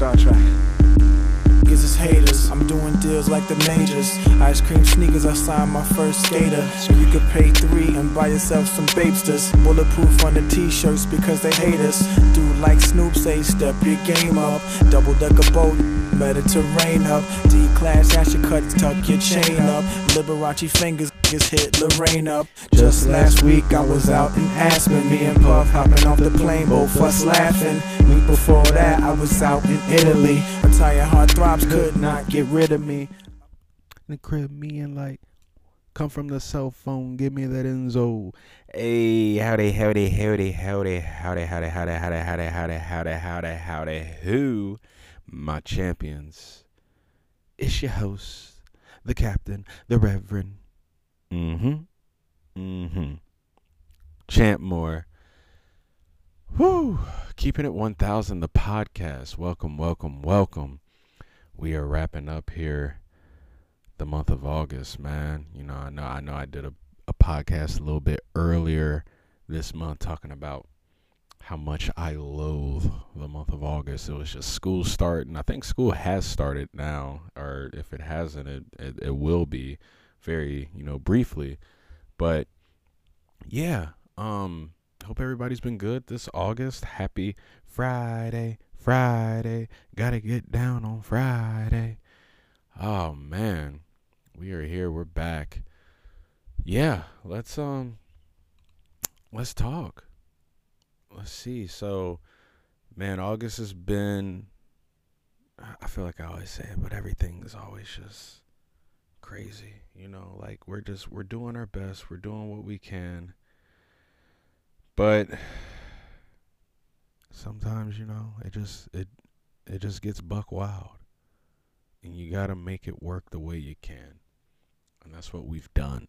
Star Trek. Haters. I'm doing deals like the majors. Ice cream sneakers, I signed my first skater. So you could pay three and buy yourself some Bapestas. Bulletproof on the t-shirts because they hate us. Dude like Snoop say, step your game up. Double decker boat, Mediterranean up. D-class, ash your cut, tuck your chain up. Liberace fingers niggas hit Lorraine up. Just last week I was out in Aspen, me and Puff hopping off the plane, both us laughing. Week before that I was out in Italy. Entire heart throbs could not get rid of me. In The Caribbean like come from the cell phone, give me that Enzo. Hey, howdy, howdy, howdy, howdy, howdy, howdy, howdy, howdy, howdy, howdy, howdy, howdy, howdy, who? My champions. It's your host, the captain, the reverend, Mm-hmm. Mm-hmm. Champ Moore. Whoo! Keeping it 1000, the podcast. Welcome, welcome, welcome. We are wrapping up here the month of August, man. You know, I know I know I did a, a podcast a little bit earlier this month talking about how much I loathe the month of August. It was just school starting. I think school has started now, or if it hasn't, it, it, it will be very, you know, briefly. But yeah, um hope everybody's been good this August. Happy Friday, Friday. Got to get down on Friday. Oh man. We are here. We're back. Yeah, let's um let's talk. Let's see. So, man, August has been I feel like I always say it, but everything is always just crazy. You know, like we're just we're doing our best. We're doing what we can. But sometimes, you know, it just it it just gets buck wild. And you got to make it work the way you can. And that's what we've done.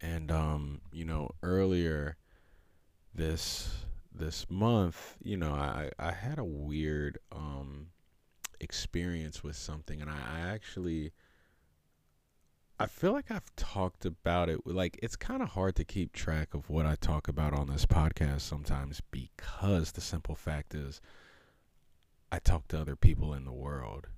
And um, you know, earlier this this month, you know, I I had a weird um experience with something and I, I actually I feel like I've talked about it. Like, it's kind of hard to keep track of what I talk about on this podcast sometimes because the simple fact is I talk to other people in the world.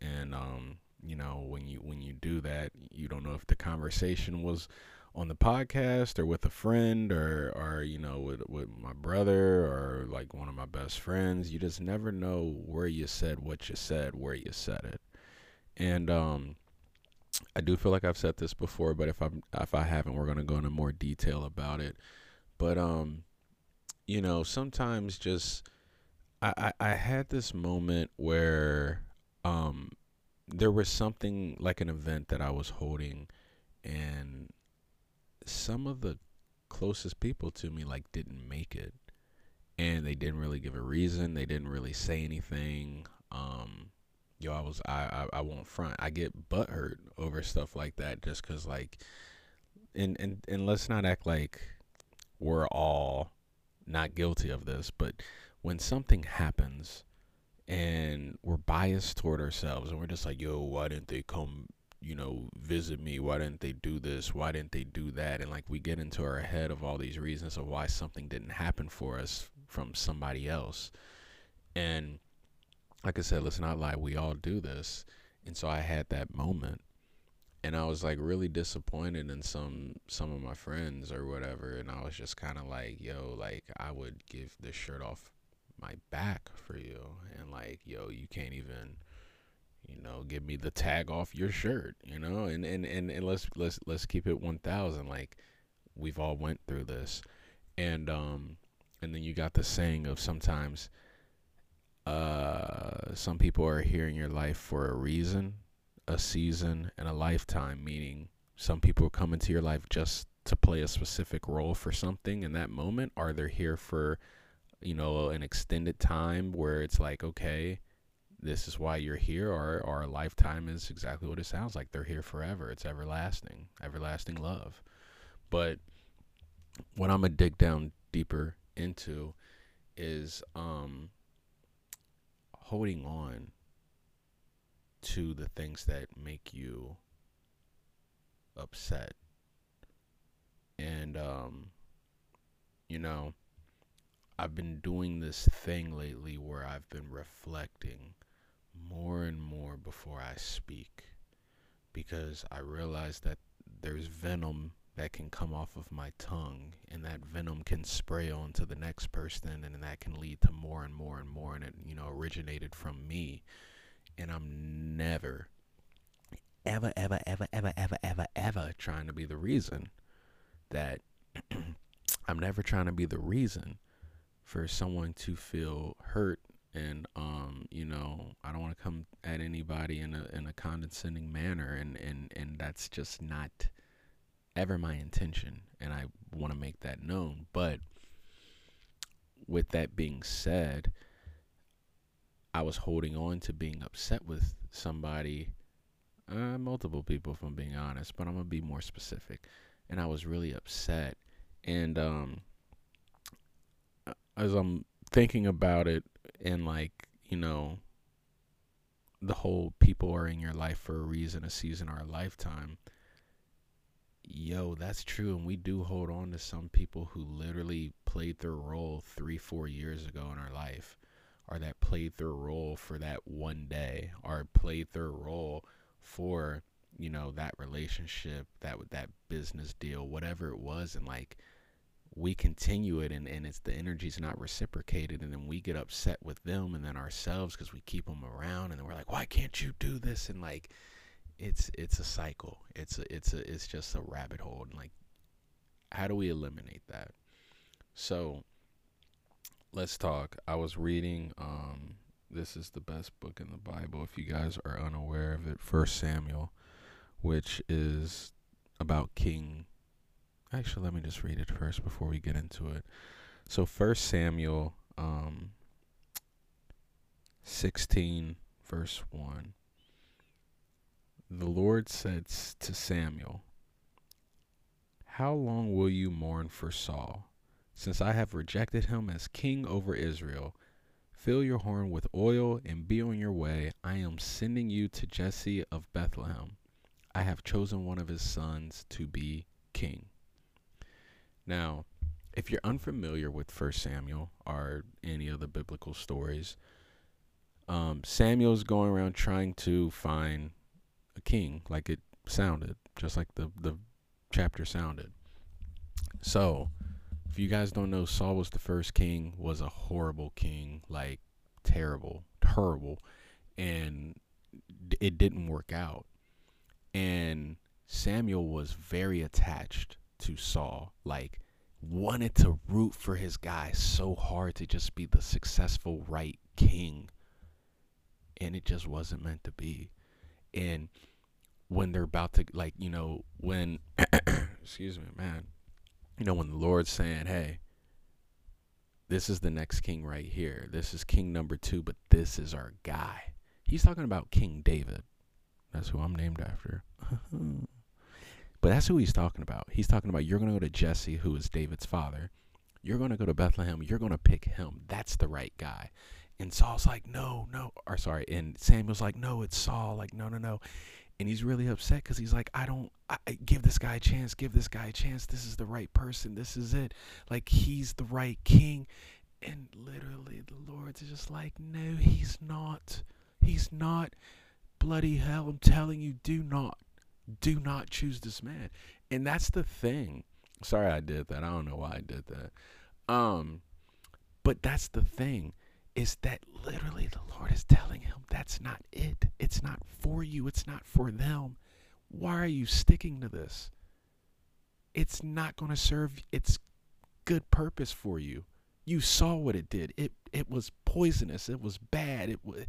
And, um, you know, when you when you do that, you don't know if the conversation was on the podcast or with a friend or or you know with with my brother or like one of my best friends. You just never know where you said what you said, where you said it. And um I do feel like I've said this before, but if I'm if I haven't, we're gonna go into more detail about it. But um, you know, sometimes just I, I, I had this moment where um there was something like an event that I was holding and some of the closest people to me like didn't make it. And they didn't really give a reason. They didn't really say anything. Um yo, I was I, I I won't front. I get butt hurt over stuff like that just cause like, and and and let's not act like we're all not guilty of this, but when something happens and we're biased toward ourselves and we're just like, yo, why didn't they come? You know, visit me. Why didn't they do this? Why didn't they do that? And like we get into our head of all these reasons of why something didn't happen for us from somebody else. And like I said, let's not lie, we all do this. And so I had that moment and I was like really disappointed in some some of my friends or whatever and I was just kind of like, yo, like I would give this shirt off my back for you and like, yo, you can't even you know, give me the tag off your shirt, you know? And and and, and let's let's let's keep it 1000 like we've all went through this. And um and then you got the saying of sometimes uh, some people are here in your life for a reason, a season, and a lifetime. Meaning, some people come into your life just to play a specific role for something in that moment, or they're here for, you know, an extended time where it's like, okay, this is why you're here, or or a lifetime is exactly what it sounds like. They're here forever. It's everlasting, everlasting love. But what I'm gonna dig down deeper into is um holding on to the things that make you upset. And um you know, I've been doing this thing lately where I've been reflecting more and more before I speak because I realize that there's venom that can come off of my tongue and that venom can spray onto the next person and that can lead to more and more and more and it you know originated from me. And I'm never ever ever ever ever ever ever ever trying to be the reason that I'm never trying to be the reason for someone to feel hurt and um you know I don't want to come at anybody in a in a condescending manner and and and that's just not ever my intention, and I want to make that known. But with that being said, I was holding on to being upset with somebody, uh, multiple people, if I'm being honest, but I'm gonna be more specific. And I was really upset, and um, as I'm thinking about it, and like you know, the whole people are in your life for a reason, a season, or a lifetime yo, that's true. And we do hold on to some people who literally played their role three, four years ago in our life, or that played their role for that one day, or played their role for, you know, that relationship, that that business deal, whatever it was. And like, we continue it and, and it's the energy's not reciprocated and then we get upset with them and then ourselves because we keep them around and then we're like why can't you do this and like it's it's a cycle. It's a, it's a, it's just a rabbit hole. And like, how do we eliminate that? So, let's talk. I was reading. Um, this is the best book in the Bible. If you guys are unaware of it, First Samuel, which is about King. Actually, let me just read it first before we get into it. So, First Samuel, um, sixteen, verse one the Lord said to Samuel, How long will you mourn for Saul, since I have rejected him as king over Israel? Fill your horn with oil and be on your way. I am sending you to Jesse of Bethlehem. I have chosen one of his sons to be king. Now, if you're unfamiliar with First Samuel or any of the biblical stories, um, Samuel's going around trying to find a king, like it sounded, just like the the chapter sounded. So, if you guys don't know, Saul was the first king, was a horrible king, like terrible, terrible, and it didn't work out. And Samuel was very attached to Saul, like wanted to root for his guy so hard to just be the successful right king. And it just wasn't meant to be. And when they're about to like you know when excuse me man you know when the lord's saying hey this is the next king right here. This is king number two but this is our guy. He's talking about king david. That's who i'm named after. But that's who he's talking about. He's talking about you're going to go to jesse who is david's father. You're going to go to bethlehem. You're going to pick him. That's the right guy. And saul's like no no or sorry and samuel's like no it's saul. Like no no no and he's really upset because he's like, I don't I, give this guy a chance, give this guy a chance. This is the right person. This is it. Like he's the right king. And literally, the Lord's just like, no, he's not. He's not. Bloody hell! I'm telling you, do not, do not choose this man. And that's the thing. Sorry, I did that. I don't know why I did that. Um, but that's the thing is that literally the Lord is telling him that's not it. It's not for you, it's not for them. Why are you sticking to this? It's not going to serve its good purpose for you. You saw what it did. It it was poisonous. It was bad. It was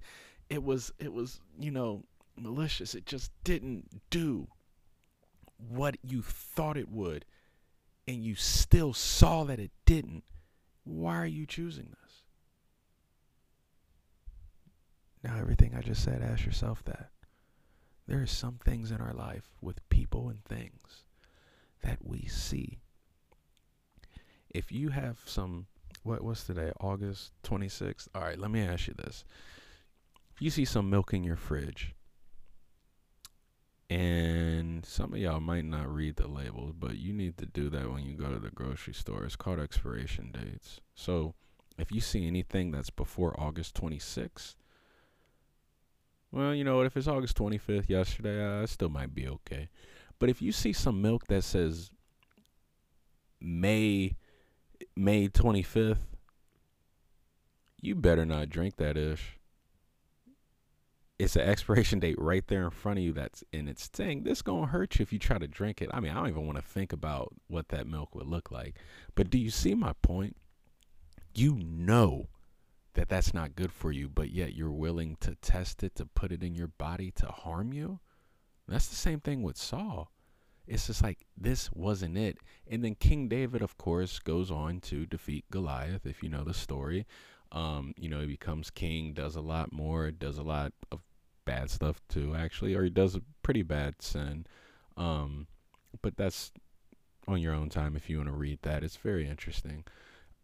it was it was, you know, malicious. It just didn't do what you thought it would and you still saw that it didn't. Why are you choosing this? Now, everything I just said, ask yourself that. There are some things in our life with people and things that we see. If you have some, what was today? August 26th? All right, let me ask you this. If you see some milk in your fridge, and some of y'all might not read the labels, but you need to do that when you go to the grocery store. It's called expiration dates. So, if you see anything that's before August 26th, well, you know what? If it's August 25th yesterday, it still might be okay. But if you see some milk that says May May 25th, you better not drink that ish. It's an expiration date right there in front of you that's and it's saying this gonna hurt you if you try to drink it. I mean, I don't even want to think about what that milk would look like. But do you see my point? You know that that's not good for you, but yet you're willing to test it to put it in your body to harm you. That's the same thing with Saul. It's just like this wasn't it. And then King David, of course, goes on to defeat Goliath, if you know the story. Um, you know, he becomes king, does a lot more, does a lot of bad stuff too, actually, or he does a pretty bad sin. Um, but that's on your own time if you want to read that. It's very interesting.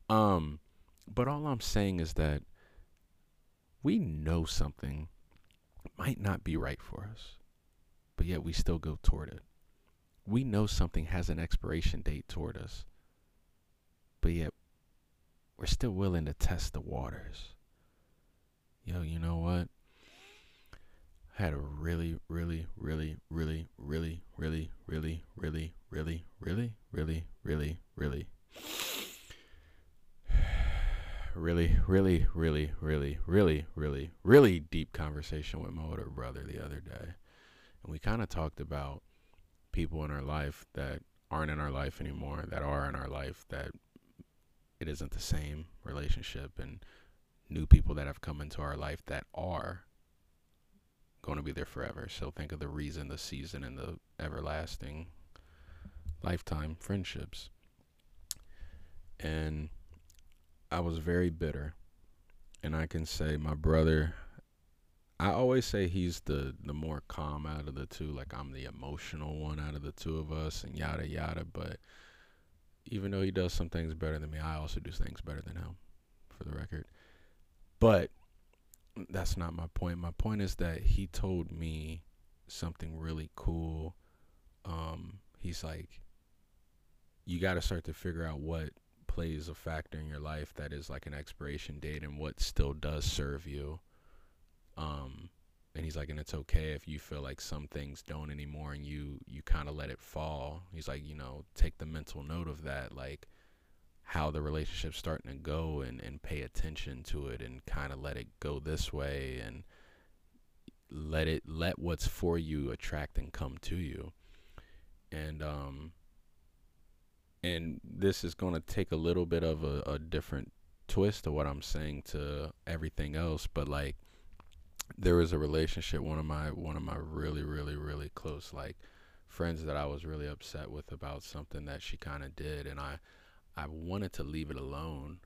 Um, but all I'm saying is that we know something might not be right for us, but yet we still go toward it. We know something has an expiration date toward us, but yet we're still willing to test the waters. Yo, you know what? I had a really, really, really, really, really, really, really, really, really, really, really, really, really really, really, really, really, really, really, really deep conversation with my older brother the other day. And we kind of talked about people in our life that aren't in our life anymore, that are in our life, that it isn't the same relationship, and new people that have come into our life that are going to be there forever. So think of the reason, the season, and the everlasting lifetime friendships. And I was very bitter. And I can say my brother I always say he's the the more calm out of the two, like I'm the emotional one out of the two of us and yada yada, but even though he does some things better than me, I also do things better than him, for the record. But that's not my point. My point is that he told me something really cool. Um, he's like, you got to start to figure out what plays a factor in your life that is like an expiration date and what still does serve you. Um, and he's like, and it's okay if you feel like some things don't anymore and you you kind of let it fall. He's like, you know, take the mental note of that, like how the relationship's starting to go and and pay attention to it and kind of let it go this way and let it let what's for you attract and come to you. And um and this is going to take a little bit of a, a different twist to what I'm saying to everything else, but like there was a relationship one of my one of my really really really close like friends that I was really upset with about something that she kind of did and I I wanted to leave it alone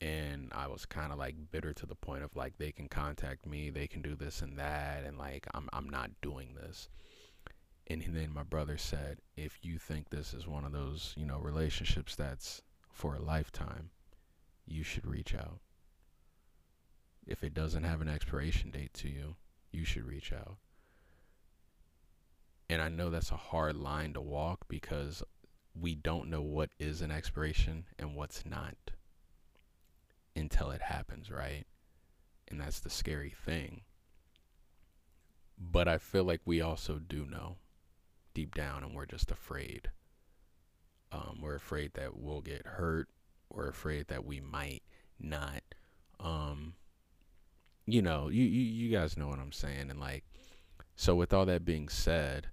and I was kind of like bitter to the point of like they can contact me, they can do this and that and like I'm I'm not doing this. And then my brother said, if you think this is one of those, you know, relationships that's for a lifetime, you should reach out. If it doesn't have an expiration date to you, you should reach out. And I know that's a hard line to walk because we don't know what is an expiration and what's not until it happens, right? And that's the scary thing. But I feel like we also do know deep down and we're just afraid. Um, we're afraid that we'll get hurt. We're afraid that we might not. Um, you know, you, you you guys know what I'm saying, and like, so with all that being said,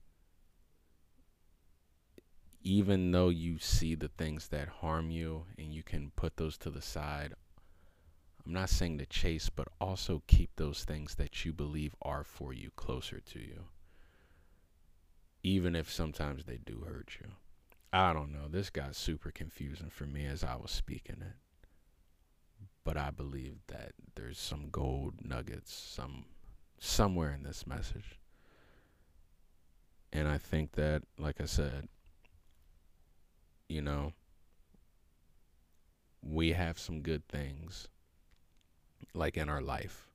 even though you see the things that harm you and you can put those to the side, I'm not saying to chase, but also keep those things that you believe are for you closer to you even if sometimes they do hurt you. I don't know. This got super confusing for me as I was speaking it. But I believe that there's some gold nuggets some somewhere in this message. And I think that like I said, you know, we have some good things like in our life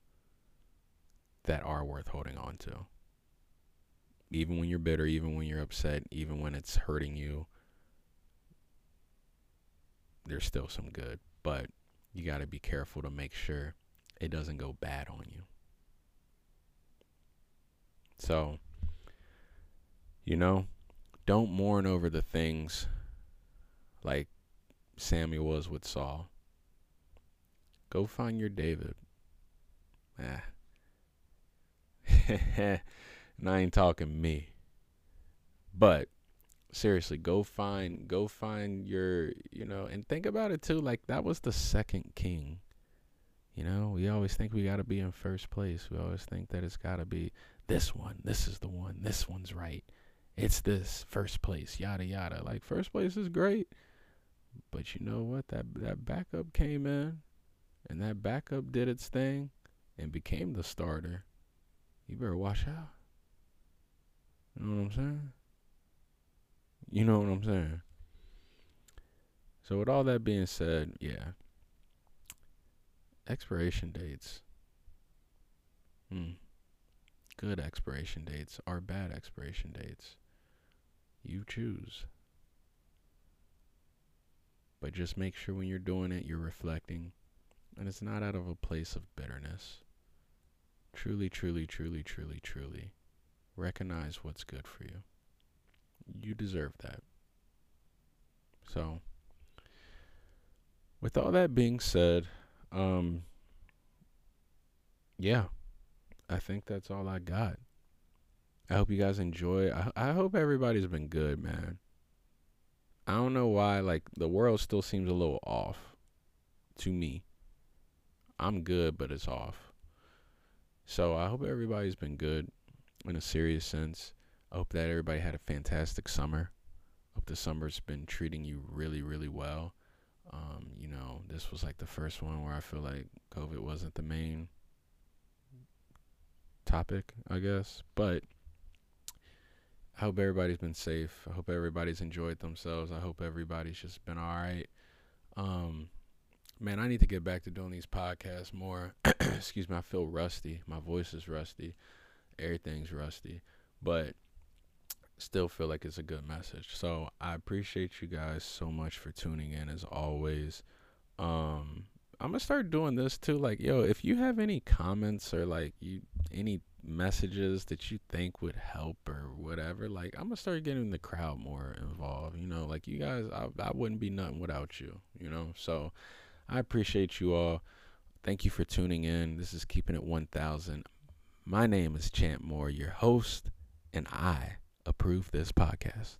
that are worth holding on to even when you're bitter, even when you're upset, even when it's hurting you, there's still some good. But you got to be careful to make sure it doesn't go bad on you. So, you know, don't mourn over the things like Samuel was with Saul. Go find your David. Ah. and I ain't talking me. But seriously, go find go find your you know, and think about it too, like that was the second king. You know, we always think we gotta be in first place. We always think that it's gotta be this one, this is the one, this one's right. It's this first place, yada yada. Like first place is great. But you know what? That that backup came in and that backup did its thing and became the starter. You better watch out. You know what I'm saying? You know what I'm saying? So with all that being said, yeah. Expiration dates. Hmm. Good expiration dates are bad expiration dates. You choose. But just make sure when you're doing it, you're reflecting. And it's not out of a place of bitterness. Truly, truly, truly, truly, truly recognize what's good for you. You deserve that. So, with all that being said, um, yeah, I think that's all I got. I hope you guys enjoy. I, I hope everybody's been good, man. I don't know why, like, the world still seems a little off to me. I'm good, but it's off. So I hope everybody's been good in a serious sense. I hope that everybody had a fantastic summer. Hope the summer's been treating you really, really well. Um, you know, this was like the first one where I feel like COVID wasn't the main topic, I guess. But I hope everybody's been safe. I hope everybody's enjoyed themselves. I hope everybody's just been all right. Um, man, I need to get back to doing these podcasts more. Excuse me, I feel rusty. My voice is rusty. Everything's rusty. But still feel like it's a good message. So I appreciate you guys so much for tuning in as always. Um I'm gonna start doing this too. Like, yo, if you have any comments or like you any messages that you think would help or whatever, like I'm gonna start getting the crowd more involved. You know, like you guys, I I wouldn't be nothing without you. You know, so I appreciate you all. Thank you for tuning in. This is keeping it 1,000. My name is Champ Moore, your host, and I approve this podcast.